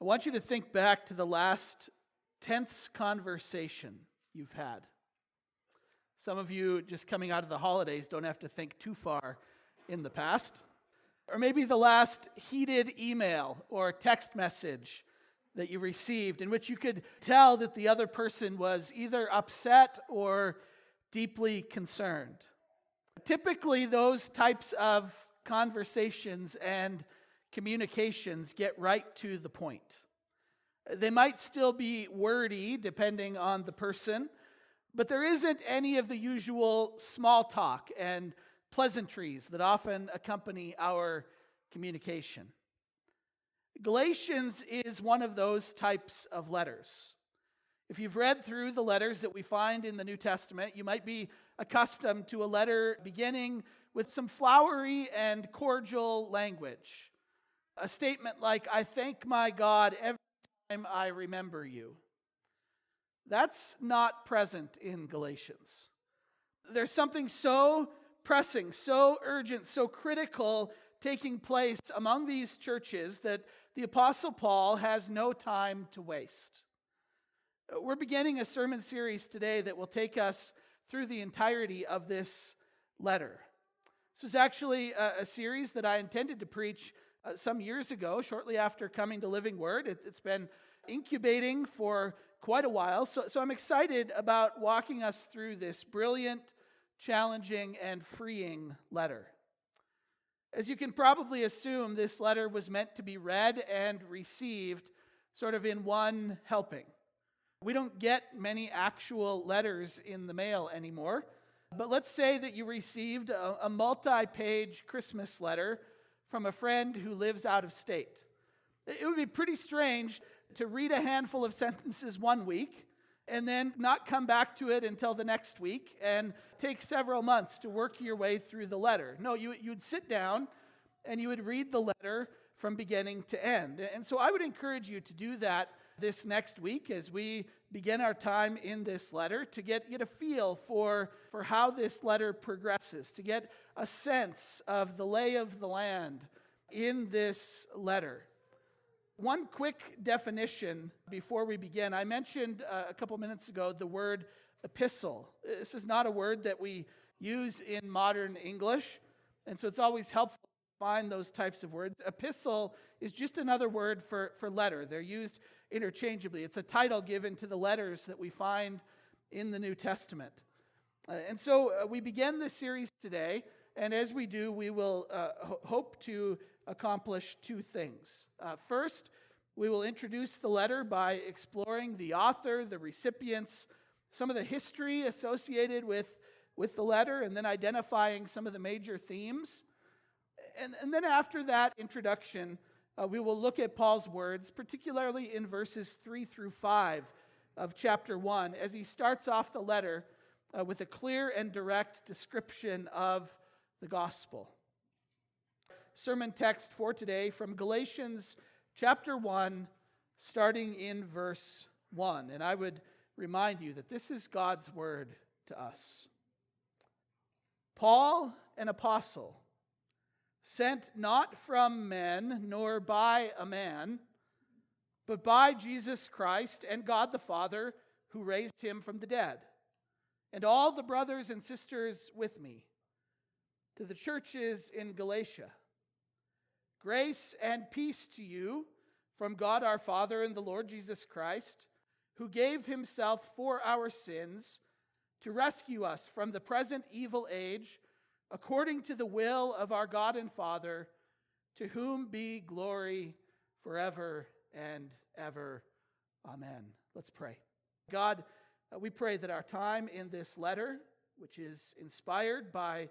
I want you to think back to the last tense conversation you've had. Some of you, just coming out of the holidays, don't have to think too far in the past. Or maybe the last heated email or text message that you received, in which you could tell that the other person was either upset or deeply concerned. Typically, those types of conversations and communications get right to the point. They might still be wordy, depending on the person, but there isn't any of the usual small talk and pleasantries that often accompany our communication. Galatians is one of those types of letters. If you've read through the letters that we find in the New Testament, you might be accustomed to a letter beginning with some flowery and cordial language. A statement like, I thank my God every time I remember you. That's not present in Galatians. There's something so pressing, so urgent, so critical taking place among these churches that the Apostle Paul has no time to waste. We're beginning a sermon series today that will take us through the entirety of this letter. This was actually a, a series that I intended to preach uh, some years ago, shortly after coming to Living Word. It, has been incubating for quite a while, so, so I'm excited about walking us through this brilliant, challenging, and freeing letter. As you can probably assume, this letter was meant to be read and received sort of in one helping. We don't get many actual letters in the mail anymore, but let's say that you received a, a multi page Christmas letter from a friend who lives out of state. It would be pretty strange to read a handful of sentences one week and then not come back to it until the next week and take several months to work your way through the letter. No, you, you'd sit down and you would read the letter from beginning to end. And so I would encourage you to do that this next week as we begin our time in this letter to get, get a feel for, for how this letter progresses, to get a sense of the lay of the land in this letter. One quick definition before we begin. I mentioned uh, a couple minutes ago the word epistle. This is not a word that we use in modern English, and so it's always helpful to find those types of words. Epistle is just another word for, for letter. They're used interchangeably. It's a title given to the letters that we find in the New Testament. Uh, and so uh, we begin this series today, and as we do, we will uh, ho- hope to accomplish two things. Uh, first, we will introduce the letter by exploring the author, the recipients, some of the history associated with, with the letter, and then identifying some of the major themes. And, and then after that introduction, uh, we will look at Paul's words, particularly in verses 3 through 5 of chapter 1, as he starts off the letter uh, with a clear and direct description of the gospel sermon text for today from Galatians chapter 1, starting in verse 1. And I would remind you that this is God's word to us. Paul, an apostle, sent not from men nor by a man, but by Jesus Christ and God the Father who raised him from the dead, and all the brothers and sisters with me, to the churches in Galatia. Grace and peace to you from God our Father and the Lord Jesus Christ, who gave himself for our sins to rescue us from the present evil age, according to the will of our God and Father, to whom be glory forever and ever. Amen. Let's pray. God, uh, we pray that our time in this letter, which is inspired by,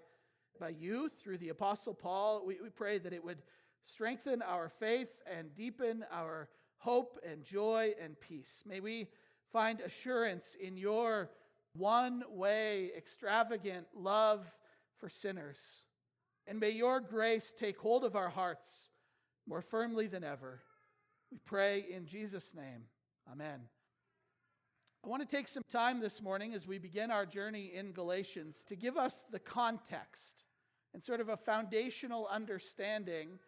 by you through the Apostle Paul, we, we pray that it would strengthen our faith and deepen our hope and joy and peace. May we find assurance in your one way, extravagant love for sinners. And may your grace take hold of our hearts more firmly than ever. We pray in Jesus' name. Amen. I want to take some time this morning as we begin our journey in Galatians to give us the context and sort of a foundational understanding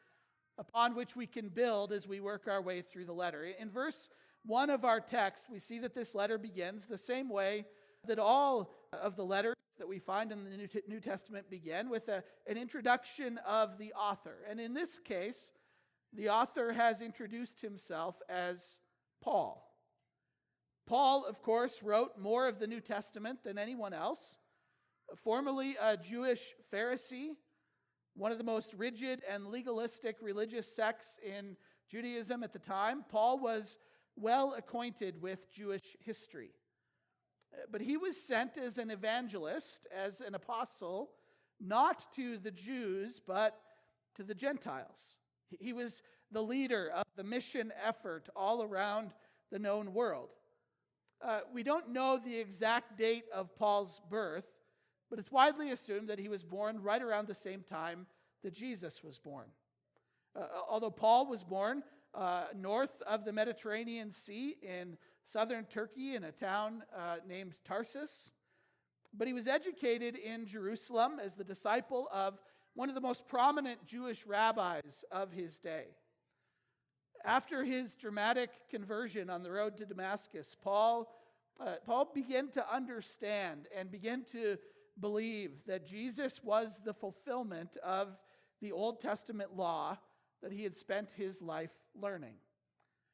upon which we can build as we work our way through the letter. In verse 1 of our text, we see that this letter begins the same way that all of the letters that we find in the New Testament begin with a, an introduction of the author. And in this case, the author has introduced himself as Paul. Paul, of course, wrote more of the New Testament than anyone else. Formerly a Jewish Pharisee, one of the most rigid and legalistic religious sects in Judaism at the time, Paul was well acquainted with Jewish history. But he was sent as an evangelist, as an apostle, not to the Jews, but to the Gentiles. He was the leader of the mission effort all around the known world. Uh, we don't know the exact date of Paul's birth, but it's widely assumed that he was born right around the same time that Jesus was born. Uh, although Paul was born uh, north of the Mediterranean Sea in southern Turkey in a town uh, named Tarsus, but he was educated in Jerusalem as the disciple of one of the most prominent Jewish rabbis of his day. After his dramatic conversion on the road to Damascus, Paul, uh, Paul began to understand and began to believe that Jesus was the fulfillment of the Old Testament law that he had spent his life learning.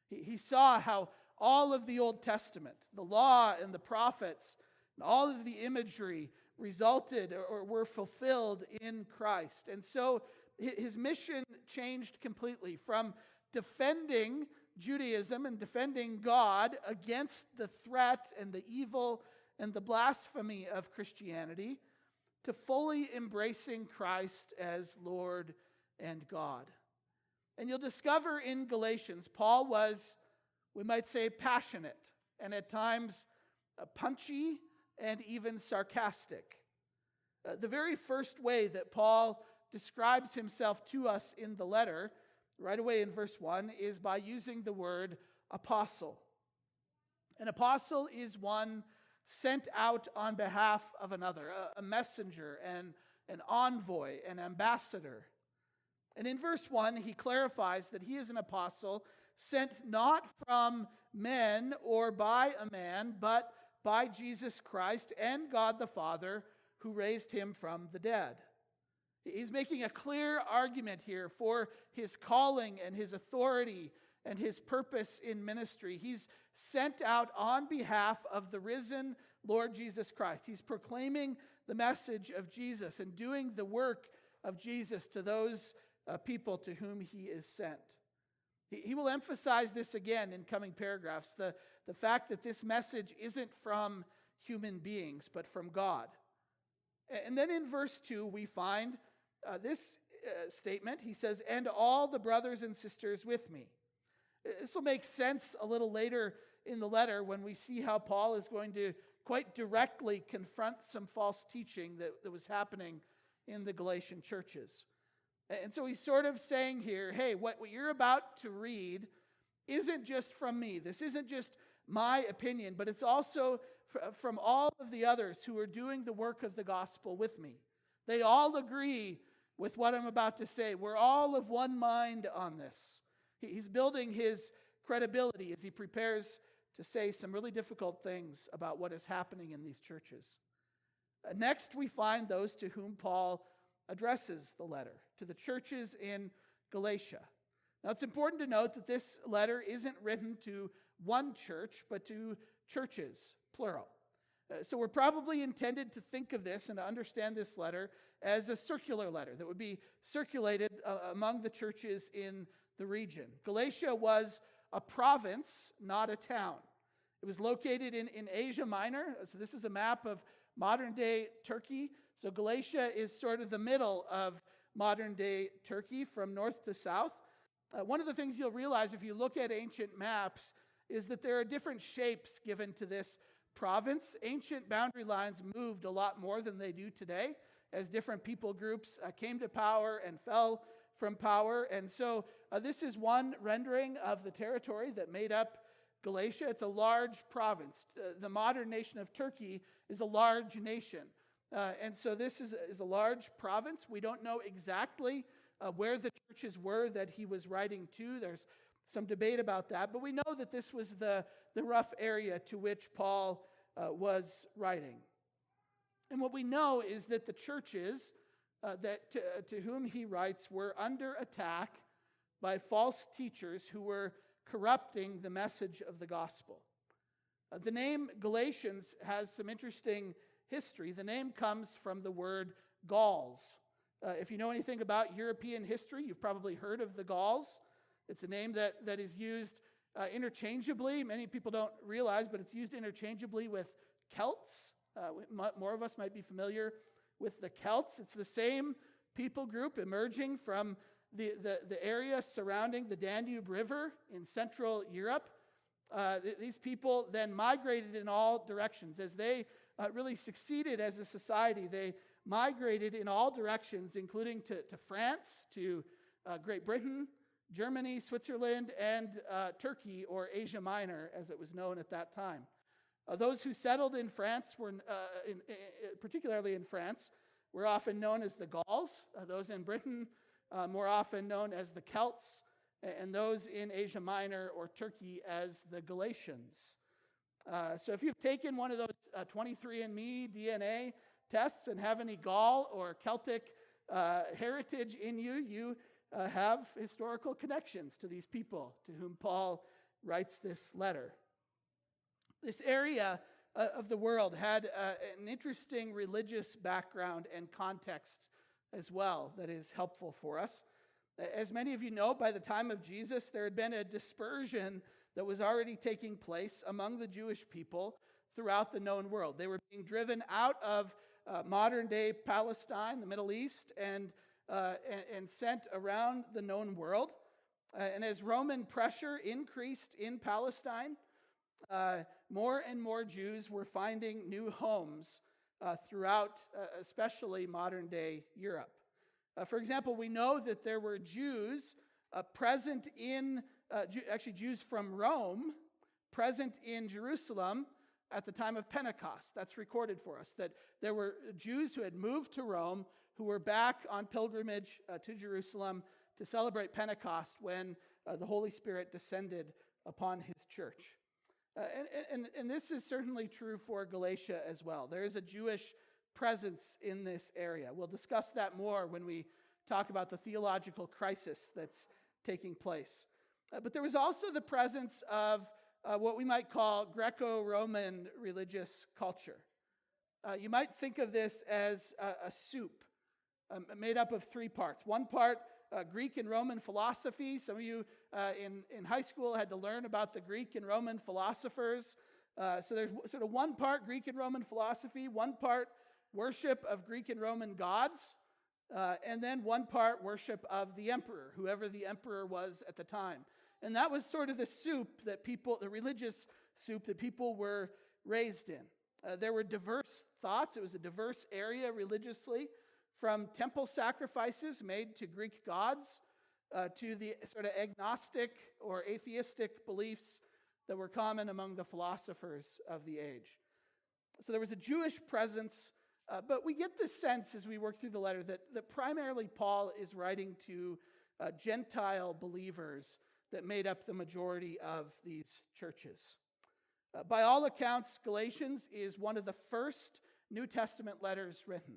He, he saw how all of the Old Testament, the law and the prophets, and all of the imagery resulted or were fulfilled in Christ. And so his mission changed completely from defending Judaism and defending God against the threat and the evil and the blasphemy of Christianity to fully embracing Christ as Lord and God. And you'll discover in Galatians, Paul was, we might say, passionate and at times uh, punchy and even sarcastic. Uh, the very first way that Paul describes himself to us in the letter, right away in verse 1, is by using the word apostle. An apostle is one sent out on behalf of another, a, messenger and an envoy, an ambassador. And in verse 1, he clarifies that he is an apostle sent not from men or by a man, but by Jesus Christ and God the Father who raised him from the dead. He's making a clear argument here for his calling and his authority and his purpose in ministry. He's sent out on behalf of the risen Lord Jesus Christ. He's proclaiming the message of Jesus and doing the work of Jesus to those uh, people to whom he is sent. He, he will emphasize this again in coming paragraphs the, the fact that this message isn't from human beings, but from God. And then in verse 2, we find uh, this uh, statement. He says, And all the brothers and sisters with me. This will make sense a little later in the letter when we see how Paul is going to quite directly confront some false teaching that, that was happening in the Galatian churches. And so he's sort of saying here hey, what, what you're about to read isn't just from me. This isn't just my opinion, but it's also from all of the others who are doing the work of the gospel with me. They all agree with what I'm about to say. We're all of one mind on this. He's building his credibility as he prepares to say some really difficult things about what is happening in these churches. Uh, next, we find those to whom Paul addresses the letter, to the churches in Galatia. Now, it's important to note that this letter isn't written to one church, but to churches, plural. Uh, so we're probably intended to think of this and to understand this letter as a circular letter that would be circulated uh, among the churches in the region. Galatia was a province, not a town. It was located in, in Asia Minor. So this is a map of modern day Turkey. So Galatia is sort of the middle of modern day Turkey from north to south. Uh, one of the things you'll realize if you look at ancient maps is that there are different shapes given to this province. Ancient boundary lines moved a lot more than they do today as different people groups uh, came to power and fell from power. And so uh, this is one rendering of the territory that made up Galatia. It's a large province. Uh, the modern nation of Turkey is a large nation. Uh, and so this is, is a large province. We don't know exactly uh, where the churches were that he was writing to. There's some debate about that, but we know that this was the, the rough area to which Paul uh, was writing. And what we know is that the churches uh, that to, uh, to whom he writes were under attack by false teachers who were corrupting the message of the gospel. Uh, the name Galatians has some interesting history. The name comes from the word Gauls. Uh, if you know anything about European history, you've probably heard of the Gauls. It's a name that, that is used uh, interchangeably. Many people don't realize, but it's used interchangeably with Celts. Uh, more of us might be familiar with the Celts. It's the same people group emerging from the, the, the area surrounding the Danube River in Central Europe. Uh, th- these people then migrated in all directions. As they uh, really succeeded as a society, they migrated in all directions, including to, to France, to uh, Great Britain, Germany, Switzerland, and uh, Turkey, or Asia Minor, as it was known at that time. Uh, those who settled in France, were, uh, in, in, particularly in France, were often known as the Gauls. those in Britain, uh, more often known as the Celts, and those in Asia Minor or Turkey as the Galatians. Uh, so if you've taken one of those uh, 23andMe DNA tests and have any Gaul or Celtic uh, heritage in you, you uh, have historical connections to these people to whom Paul writes this letter. This area uh, of the world had uh, an interesting religious background and context as well that is helpful for us. As many of you know, by the time of Jesus, there had been a dispersion that was already taking place among the Jewish people throughout the known world. They were being driven out of uh, modern day Palestine, the Middle East, and, uh, and, and, sent around the known world. Uh, and as Roman pressure increased in Palestine, uh, more and more Jews were finding new homes uh, throughout, uh, especially modern day Europe. For example, we know that there were Jews present in, uh, Jew, actually, Jews from Rome present in Jerusalem at the time of Pentecost. That's recorded for us, that there were Jews who had moved to Rome who were back on pilgrimage uh, to Jerusalem to celebrate Pentecost when the Holy Spirit descended upon his church. Uh, and, and, and this is certainly true for Galatia as well. There is a Jewish presence in this area. We'll discuss that more when we talk about the theological crisis that's taking place. Uh, but there was also the presence of uh, what we might call Greco Roman religious culture. Uh, you might think of this as a, a soup um, made up of three parts. One part uh, Greek and Roman philosophy. Some of you uh, in, in high school had to learn about the Greek and Roman philosophers. Uh, so there's sort of one part Greek and Roman philosophy, one part worship of Greek and Roman gods, and then one part worship of the emperor, whoever the emperor was at the time. And that was sort of the soup that people, the religious soup that people were raised in. Uh, there were diverse thoughts, it was a diverse area religiously from temple sacrifices made to Greek gods uh, to the sort of agnostic or atheistic beliefs that were common among the philosophers of the age. So there was a Jewish presence, uh, but we get the sense as we work through the letter that, that primarily Paul is writing to uh, Gentile believers that made up the majority of these churches. Uh, by all accounts, Galatians is one of the first New Testament letters written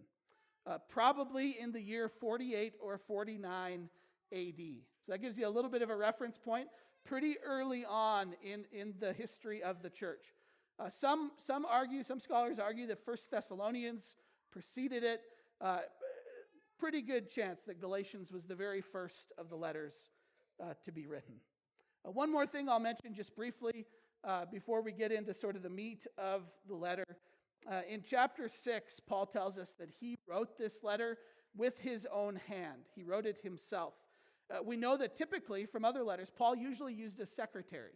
uh, probably in the year 48 or 49 AD. So that gives you a little bit of a reference point pretty early on in, in the history of the church. Uh, some, some argue, some scholars argue that First Thessalonians preceded it. Uh, pretty good chance that Galatians was the very first of the letters uh, to be written. Uh, one more thing I'll mention just briefly uh, before we get into sort of the meat of the letter uh, in chapter 6, Paul tells us that he wrote this letter with his own hand. He wrote it himself. Uh, we know that typically from other letters, Paul usually used a secretary.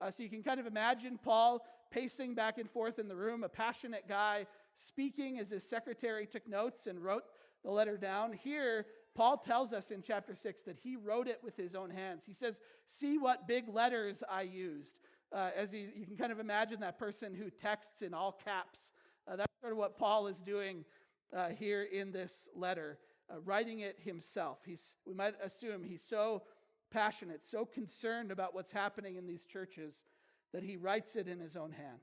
Uh, so you can kind of imagine Paul pacing back and forth in the room, a passionate guy speaking as his secretary took notes and wrote the letter down. Here, Paul tells us in chapter 6 that he wrote it with his own hands. He says, See what big letters I used. Uh, as he, you can kind of imagine that person who texts in all caps uh, that's sort of what Paul is doing uh, here in this letter. uh, writing it himself. He's, we might assume he's so passionate, so concerned about what's happening in these churches that he writes it in his own hand.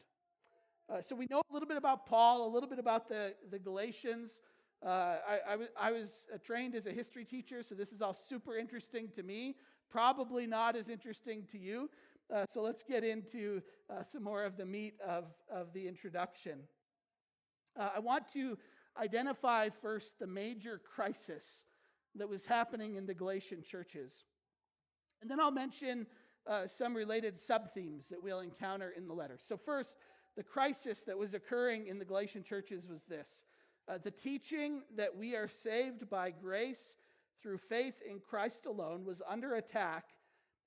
Uh, so we know a little bit about Paul, a little bit about the, the Galatians. Uh, I, I, was uh, trained as a history teacher, so this is all super interesting to me. Probably not as interesting to you. Uh, so let's get into uh, some more of the meat of, of the introduction. Uh, I want to identify first the major crisis that was happening in the Galatian churches. And then I'll mention some related sub themes that we'll encounter in the letter. So, first, the crisis that was occurring in the Galatian churches was this uh, the teaching that we are saved by grace through faith in Christ alone was under attack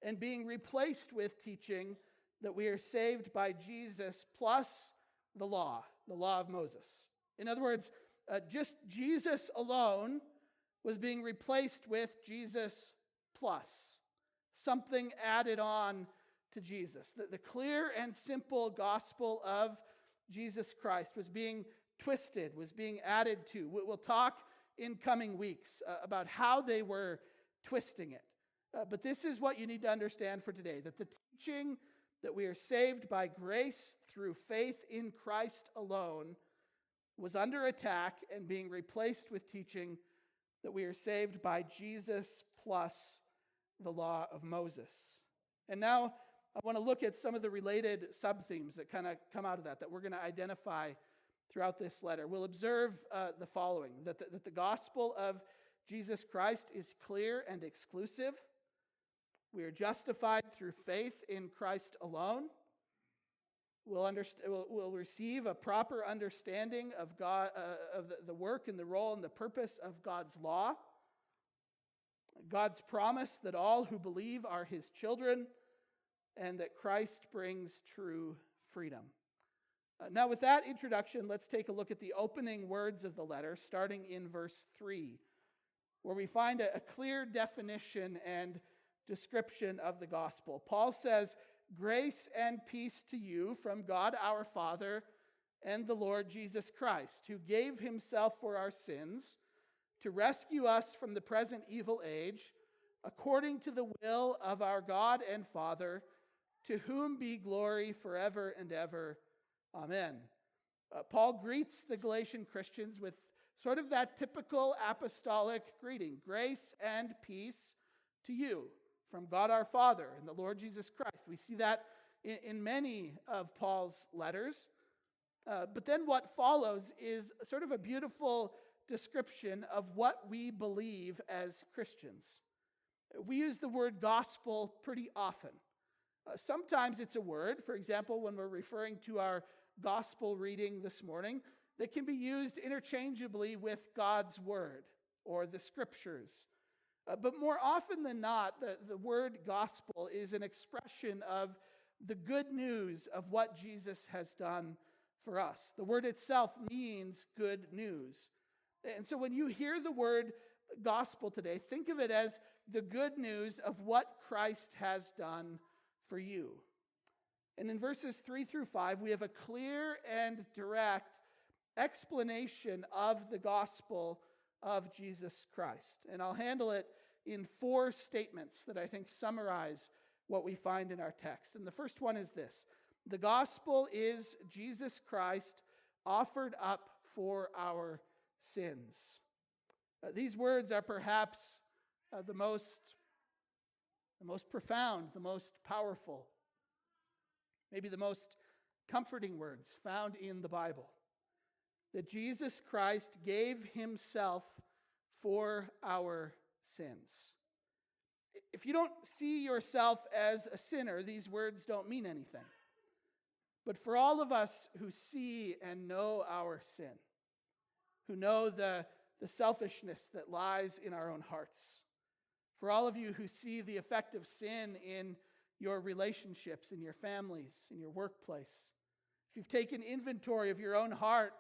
and being replaced with teaching that we are saved by Jesus plus the law, the law of Moses. In other words, uh, just Jesus alone was being replaced with Jesus plus, something added on to Jesus. The, the clear and simple gospel of Jesus Christ was being twisted, was being added to. We'll talk in coming weeks uh, about how they were twisting it. Uh, but this is what you need to understand for today that the teaching that we are saved by grace through faith in Christ alone was under attack and being replaced with teaching that we are saved by Jesus plus the law of Moses. And now I want to look at some of the related sub themes that kind of come out of that, that we're going to identify throughout this letter. We'll observe uh, the following that the, that the gospel of Jesus Christ is clear and exclusive. We are justified through faith in Christ alone. We'll, underst- we'll, we'll receive a proper understanding of, God, uh, of the, the work and the role and the purpose of God's law. God's promise that all who believe are his children and that Christ brings true freedom. Uh, now, with that introduction, let's take a look at the opening words of the letter, starting in verse 3, where we find a, a clear definition and description of the gospel. Paul says, Grace and peace to you from God our Father and the Lord Jesus Christ, who gave himself for our sins to rescue us from the present evil age, according to the will of our God and Father to whom be glory forever and ever. Amen. Uh, Paul greets the Galatian Christians with sort of that typical apostolic greeting grace and peace to you from God our Father and the Lord Jesus Christ. We see that in, in many of Paul's letters. Uh, but then what follows is sort of a beautiful description of what we believe as Christians. We use the word gospel pretty often. Uh, sometimes it's a word, for example, when we're referring to our gospel reading this morning, that can be used interchangeably with God's word or the scriptures. Uh, but more often than not, the, the word gospel is an expression of the good news of what Jesus has done for us. The word itself means good news. And so when you hear the word gospel today, think of it as the good news of what Christ has done for you. And in verses 3 through 5, we have a clear and direct explanation of the gospel of Jesus Christ. And I'll handle it in four statements that I think summarize what we find in our text. And the first one is this The gospel is Jesus Christ offered up for our sins. Uh, these words are perhaps uh, the most the most profound, the most powerful, maybe the most comforting words found in the Bible. That Jesus Christ gave himself for our sins. If you don't see yourself as a sinner, these words don't mean anything. But for all of us who see and know our sin, who know the, the selfishness that lies in our own hearts, for all of you who see the effect of sin in your relationships, in your families, in your workplace, if you've taken inventory of your own heart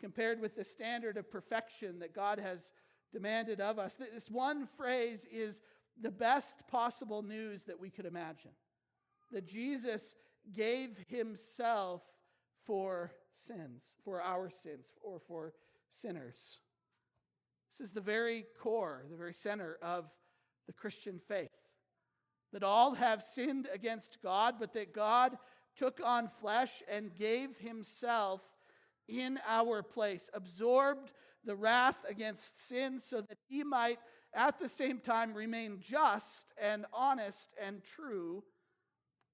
compared with the standard of perfection that God has demanded of us, this one phrase is the best possible news that we could imagine that Jesus gave himself for sins, for our sins, or for sinners. This is the very core, the very center of the Christian faith. That all have sinned against God, but that God took on flesh and gave himself in our place, absorbed the wrath against sin so that he might at the same time remain just and honest and true,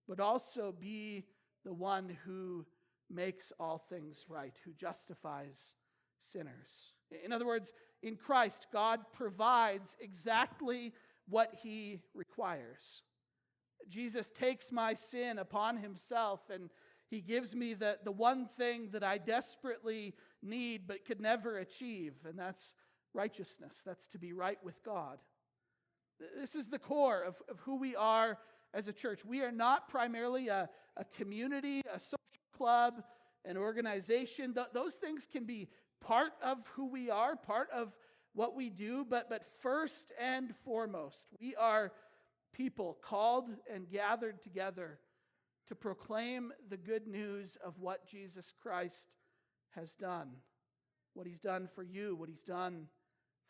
but also be the one who makes all things right, who justifies sinners. In other words, in Christ, God provides exactly what he requires. Jesus takes my sin upon himself and he gives me the, the one thing that I desperately need but could never achieve, and that's righteousness. That's to be right with God. This is the core of, of who we are as a church. We are not primarily a, a community, a social club, an organization. Th- those things can be part of who we are, part of what we do, but, but first and foremost, we are people called and gathered together to proclaim the good news of what Jesus Christ has done, what he's done for you, what he's done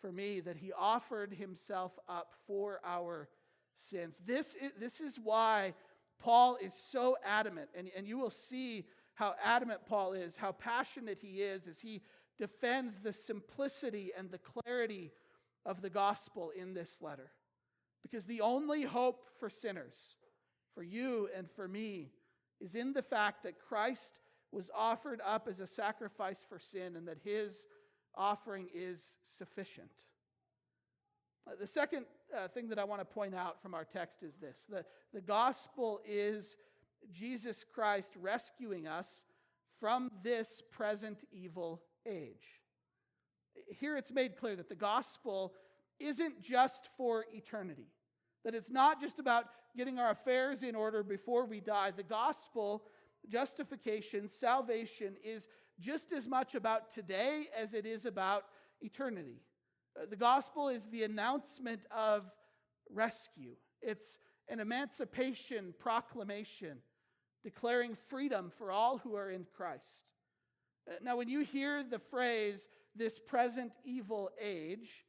for me, that he offered himself up for our sins. This is, this is why Paul is so adamant, and, and you will see how adamant Paul is, how passionate he is as he defends the simplicity and the clarity of the gospel in this letter. Because the only hope for sinners, for you and for me, is in the fact that Christ was offered up as a sacrifice for sin and that his offering is sufficient. Uh, the second uh, thing that I want to point out from our text is this the, the gospel is Jesus Christ rescuing us from this present evil age. Here it's made clear that the gospel isn't just for eternity, that it's not just about getting our affairs in order before we die. The gospel, justification, salvation is just as much about today as it is about eternity. Uh, the gospel is the announcement of rescue, it's an emancipation proclamation declaring freedom for all who are in Christ. Uh, now, when you hear the phrase, this present evil age,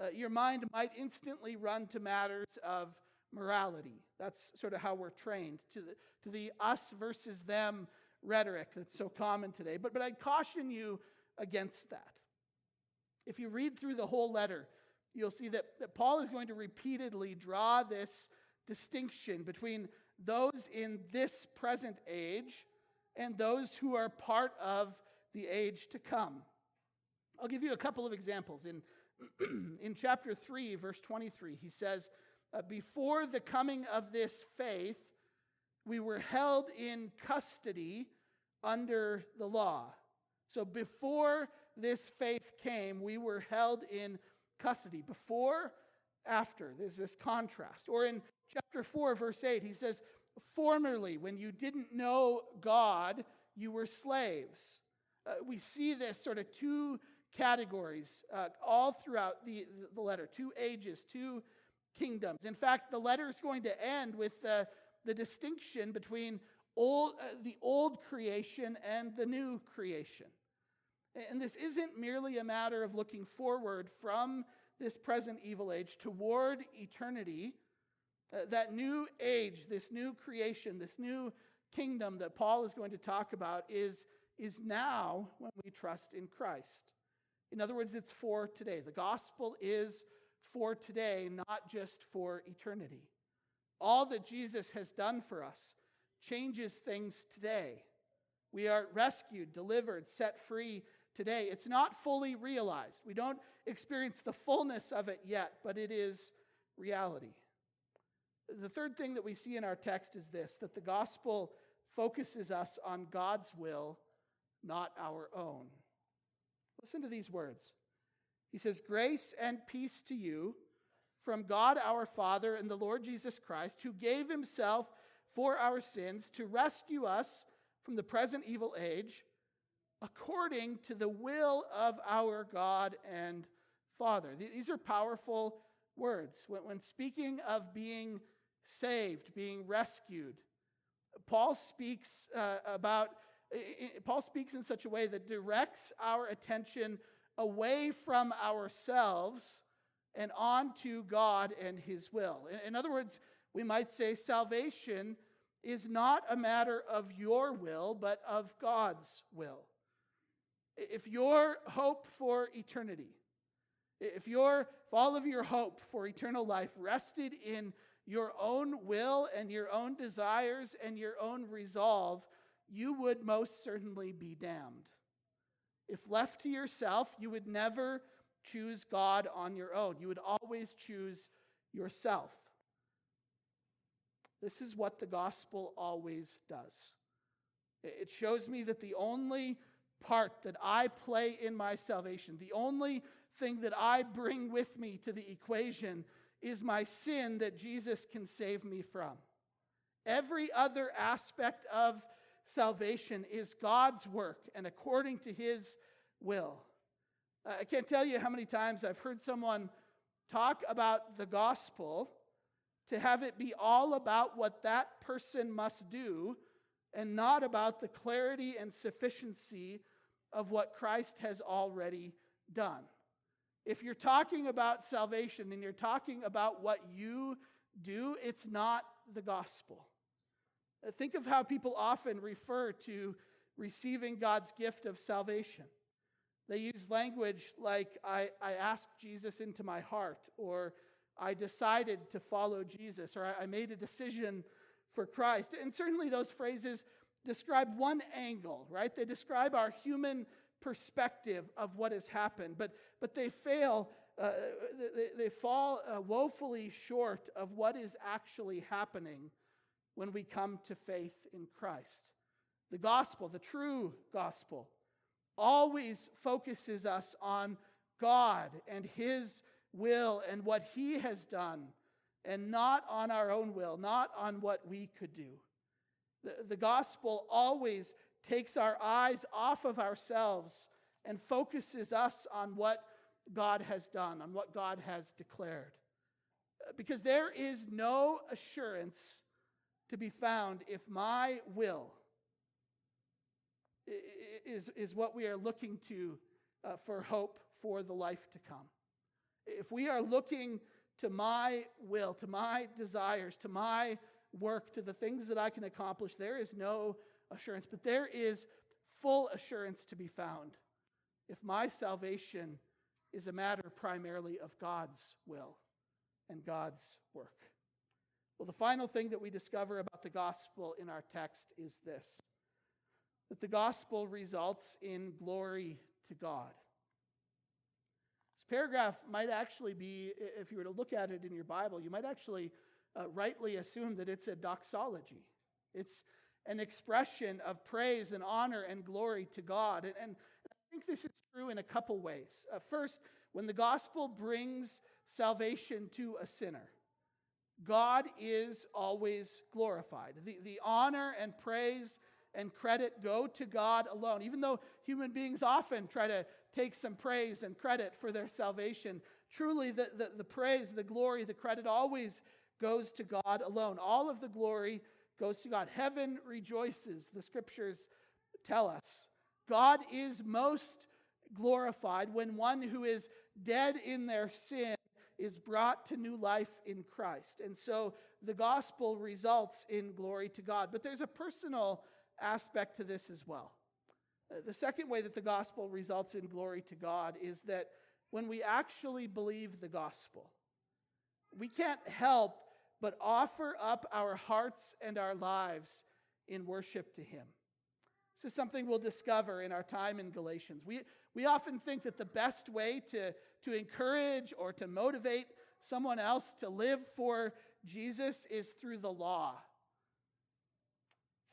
uh, your mind might instantly run to matters of morality. That's sort of how we're trained, to the, to the us versus them rhetoric that's so common today. But, but I'd caution you against that. If you read through the whole letter, you'll see that, that Paul is going to repeatedly draw this distinction between those in this present age and those who are part of the age to come. I'll give you a couple of examples. In, in chapter 3, verse 23, he says, uh, Before the coming of this faith, we were held in custody under the law. So before this faith came, we were held in custody. Before, after, there's this contrast. Or in chapter 4, verse 8, he says, Formerly, when you didn't know God, you were slaves. Uh, we see this sort of two categories uh, all throughout the, the letter two ages, two kingdoms. In fact, the letter is going to end with uh, the distinction between old, uh, the old creation and the new creation. And this isn't merely a matter of looking forward from this present evil age toward eternity. Uh, that new age, this new creation, this new kingdom that Paul is going to talk about is is now when we trust in Christ. In other words, it's for today. The gospel is for today, not just for eternity. All that Jesus has done for us changes things today. We are rescued, delivered, set free today. It's not fully realized. We don't experience the fullness of it yet, but it is reality. The third thing that we see in our text is this that the gospel focuses us on God's will not our own. Listen to these words. He says, Grace and peace to you from God our Father and the Lord Jesus Christ, who gave himself for our sins to rescue us from the present evil age, according to the will of our God and Father. These are powerful words. When speaking of being saved, being rescued, Paul speaks uh, about Paul speaks in such a way that directs our attention away from ourselves and onto God and His will. In, in other words, we might say salvation is not a matter of your will, but of God's will. If your hope for eternity, if, your, if all of your hope for eternal life rested in your own will and your own desires and your own resolve, you would most certainly be damned. If left to yourself, you would never choose God on your own. You would always choose yourself. This is what the gospel always does. It shows me that the only part that I play in my salvation, the only thing that I bring with me to the equation is my sin that Jesus can save me from. Every other aspect of salvation is God's work and according to his will. I can't tell you how many times I've heard someone talk about the gospel to have it be all about what that person must do and not about the clarity and sufficiency of what Christ has already done. If you're talking about salvation and you're talking about what you do, it's not the gospel. Think of how people often refer to receiving God's gift of salvation. They use language like, I, I asked Jesus into my heart, or I decided to follow Jesus, or I, I made a decision for Christ. And certainly those phrases describe one angle, right? They describe our human perspective of what has happened, but, but they fail, uh, they, they, fall uh, woefully short of what is actually happening when we come to faith in Christ. The gospel, the true gospel, always focuses us on God and His will and what He has done, and not on our own will, not on what we could do. The, the gospel always takes our eyes off of ourselves and focuses us on what God has done, on what God has declared. Because there is no assurance to be found if my will is, is what we are looking to uh, for hope for the life to come. If we are looking to my will, to my desires, to my work, to the things that I can accomplish, there is no assurance. But there is full assurance to be found if my salvation is a matter primarily of God's will and God's work. Well, the final thing that we discover about the gospel in our text is this that the gospel results in glory to God. This paragraph might actually be, if you were to look at it in your Bible, you might actually uh, rightly assume that it's a doxology. It's an expression of praise and honor and glory to God. And, and I think this is true in a couple ways. Uh, first, when the gospel brings salvation to a sinner, God is always glorified. The, the honor and praise and credit go to God alone. Even though human beings often try to take some praise and credit for their salvation, truly the, the, the praise, the glory, the credit always goes to God alone. All of the glory goes to God. Heaven rejoices, the scriptures tell us. God is most glorified when one who is dead in their sin is brought to new life in Christ. And so the gospel results in glory to God. But there's a personal aspect to this as well. Uh, the second way that the gospel results in glory to God is that when we actually believe the gospel, we can't help but offer up our hearts and our lives in worship to Him. This is something we'll discover in our time in Galatians. We, we often think that the best way to, to encourage or to motivate someone else to live for Jesus is through the law,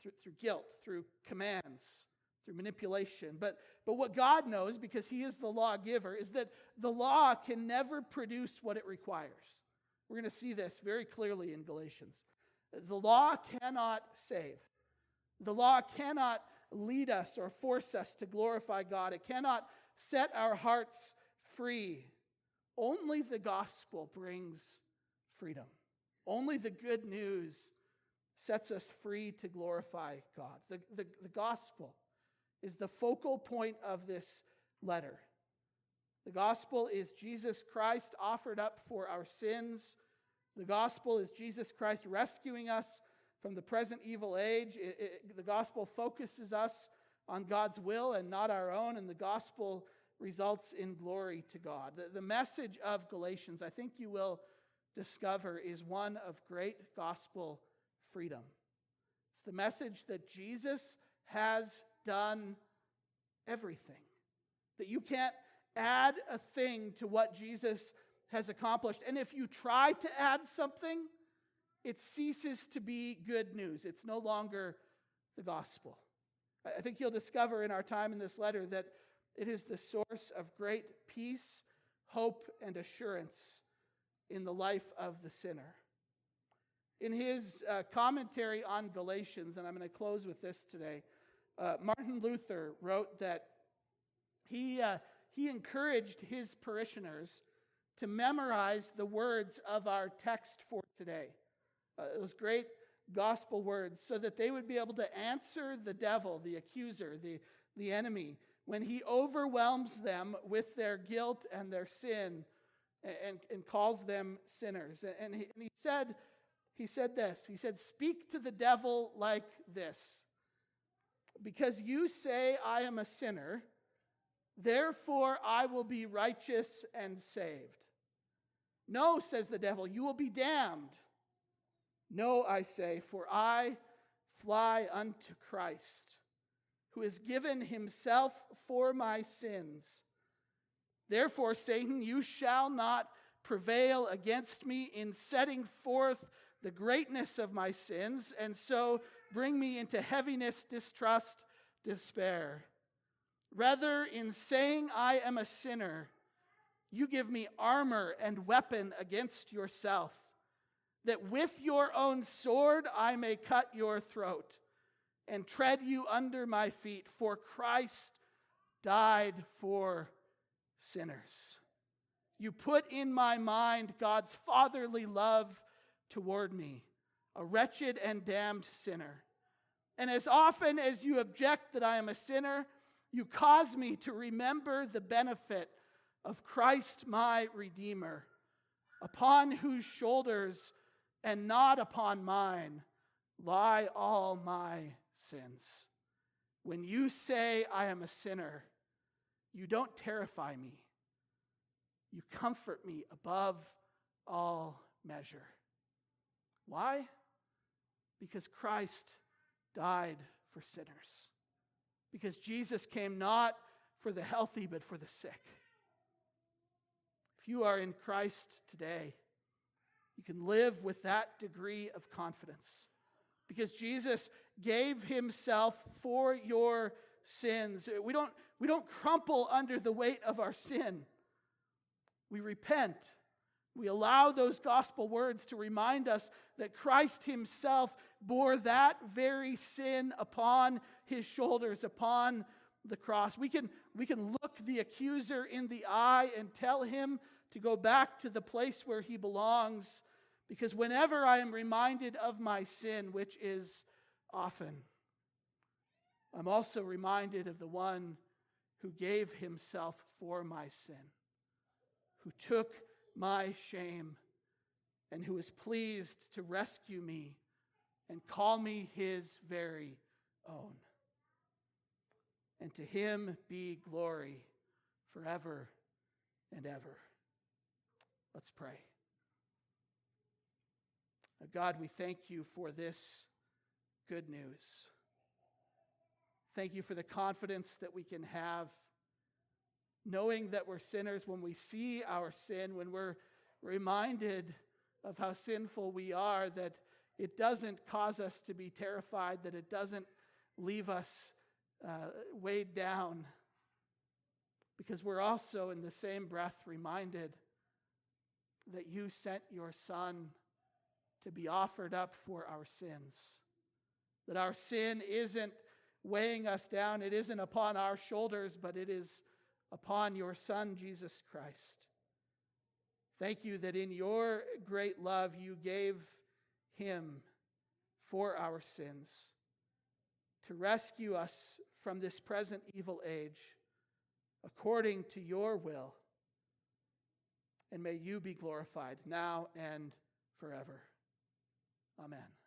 through, through guilt, through commands, through manipulation. But, but what God knows, because He is the lawgiver, is that the law can never produce what it requires. We're going to see this very clearly in Galatians. The law cannot save. The law cannot lead us or force us to glorify God. It cannot set our hearts free. Only the gospel brings freedom. Only the good news sets us free to glorify God. The, the, the gospel is the focal point of this letter. The gospel is Jesus Christ offered up for our sins. The gospel is Jesus Christ rescuing us from the present evil age. It, it, the gospel focuses us on God's will and not our own, and the gospel results in glory to God. The, the message of Galatians, I think you will discover, is one of great gospel freedom. It's the message that Jesus has done everything, that you can't add a thing to what Jesus has accomplished. And if you try to add something, it ceases to be good news. It's no longer the gospel. I think you'll discover in our time in this letter that it is the source of great peace, hope, and assurance in the life of the sinner. In his uh, commentary on Galatians, and I'm going to close with this today, uh, Martin Luther wrote that he, uh, he encouraged his parishioners to memorize the words of our text for today. Uh, those great gospel words, so that they would be able to answer the devil, the accuser, the, the enemy, when he overwhelms them with their guilt and their sin and, and calls them sinners. And he, and he said, he said this. He said, Speak to the devil like this. Because you say, I am a sinner, therefore I will be righteous and saved. No, says the devil, you will be damned. No, I say, for I fly unto Christ, who has given himself for my sins. Therefore, Satan, you shall not prevail against me in setting forth the greatness of my sins, and so bring me into heaviness, distrust, despair. Rather, in saying I am a sinner, you give me armor and weapon against yourself, that with your own sword I may cut your throat and tread you under my feet, for Christ died for sinners. You put in my mind God's fatherly love toward me, a wretched and damned sinner. And as often as you object that I am a sinner, you cause me to remember the benefit of Christ my Redeemer, upon whose shoulders and not upon mine lie all my sins. When you say I am a sinner, you don't terrify me. You comfort me above all measure. Why? Because Christ died for sinners. Because Jesus came not for the healthy, but for the sick. If you are in Christ today, you can live with that degree of confidence. Because Jesus gave himself for your sins. We don't, we don't crumple under the weight of our sin. We repent we allow those gospel words to remind us that Christ Himself bore that very sin upon His shoulders, upon the cross. We can, we can look the accuser in the eye and tell him to go back to the place where he belongs, because whenever I am reminded of my sin, which is often, I'm also reminded of the one who gave himself for my sin, who took my shame, and who is pleased to rescue me and call me his very own. And to him be glory forever and ever. Let's pray. God, we thank you for this good news. Thank you for the confidence that we can have knowing that we're sinners, when we see our sin, when we're reminded of how sinful we are, that it doesn't cause us to be terrified, that it doesn't leave us uh, weighed down. Because we're also, in the same breath, reminded that you sent your Son to be offered up for our sins. That our sin isn't weighing us down, it isn't upon our shoulders, but it is upon your Son, Jesus Christ. Thank you that in your great love you gave him for our sins to rescue us from this present evil age according to your will. and may you be glorified now and forever. Amen.